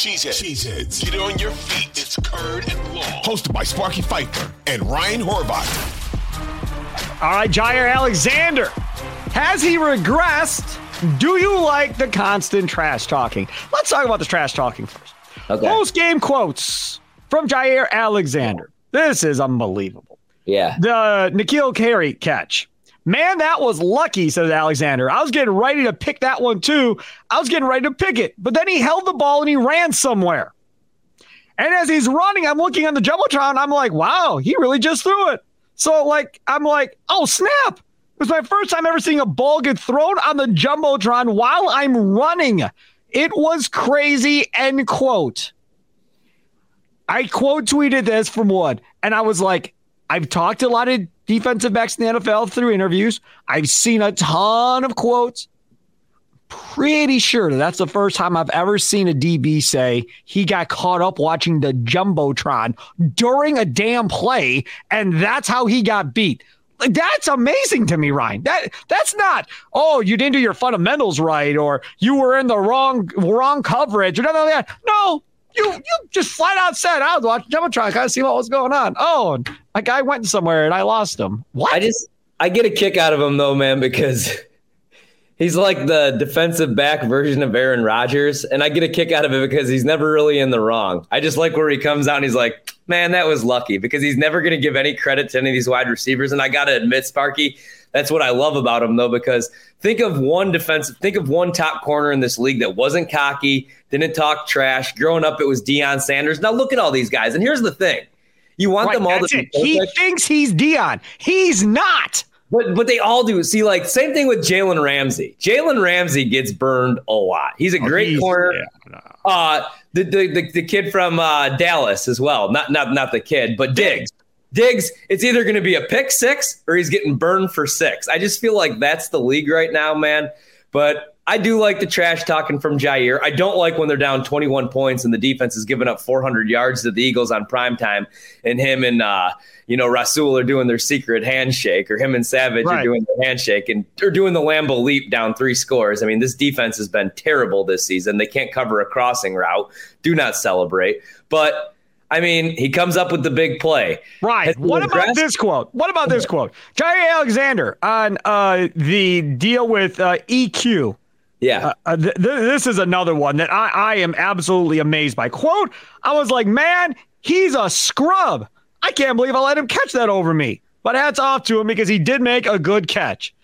Cheeseheads. Cheeseheads. Get on your feet. It's Curd and Long. Hosted by Sparky Fifer and Ryan Horvat. All right, Jaire Alexander. Has he regressed? Do you like the constant trash talking? Let's talk about the trash talking first. Okay. Post game quotes from Jaire Alexander. This is unbelievable. Yeah. The N'Keal Harry catch. Man, that was lucky, says Alexander. I was getting ready to pick that one too. I was getting ready to pick it, but then he held the ball and he ran somewhere. And as he's running, I'm looking on the Jumbotron. I'm like, wow, he really just threw it. So, like, I'm like, oh, snap. It was my first time ever seeing a ball get thrown on the Jumbotron while I'm running. It was crazy, end quote. I quote tweeted this from Wood, and I was like, I've talked to a lot of defensive backs in the NFL through interviews. I've seen a ton of quotes. Pretty sure that's the first time I've ever seen a DB say he got caught up watching the Jumbotron during a damn play, and that's how he got beat. Like, That's amazing to me, Ryan. That that's not, oh, you didn't do your fundamentals right, or you were in the wrong wrong coverage, or nothing like that. No, you you just flat out said I was watching Jumbotron, kind of see what was going on. Oh, and my guy went somewhere and I lost him. What? I just I get a kick out of him though, man, because he's like the defensive back version of Aaron Rodgers, and I get a kick out of it because he's never really in the wrong. I just like where he comes out and he's like, "Man, that was lucky," because he's never going to give any credit to any of these wide receivers. And I got to admit, Sparky, that's what I love about him, though, because think of one defensive, think of one top corner in this league that wasn't cocky, didn't talk trash. Growing up, it was Deion Sanders. Now look at all these guys, and here's the thing: you want Right, them all to be He thinks he's Deion. He's not. But but they all do. See, like same thing with Jalen Ramsey. Jalen Ramsey gets burned a lot. He's a great Oh, He's- corner. yeah, no. Uh the, the the the kid from uh, Dallas as well. Not not not the kid, but Diggs. Diggs, it's either going to be a pick six or he's getting burned for six. I just feel like that's the league right now, man. But I do like the trash talking from Jaire. I don't like when they're down 21 points and the defense is giving up 400 yards to the Eagles on prime time, and him and uh, you know Rasul are doing their secret handshake, or him and Savage are doing the handshake, and they're doing the Lambeau leap down three scores. I mean, this defense has been terrible this season. They can't cover a crossing route. Do not celebrate. But I mean, he comes up with the big play. Right. Has What about regressed? this quote? What about this quote? Jaire Alexander on uh, the deal with uh, EQ. Yeah. Uh, th- th- this is another one that I, I am absolutely amazed by. Quote, I was like, man, he's a scrub. I can't believe I let him catch that over me. But hats off to him because he did make a good catch.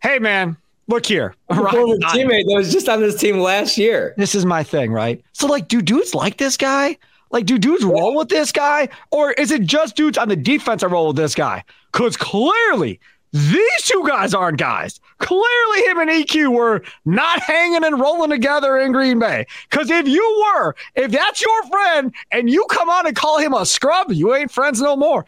Hey, man, look here. Right? teammate that was just on this team last year. This is my thing, right? So, like, do dudes like this guy? Like, do dudes roll with this guy? Or is it just dudes on the defense that roll with this guy? Because clearly, these two guys aren't guys. Clearly, him and EQ were not hanging and rolling together in Green Bay. Because if you were, if that's your friend and you come on and call him a scrub, you ain't friends no more.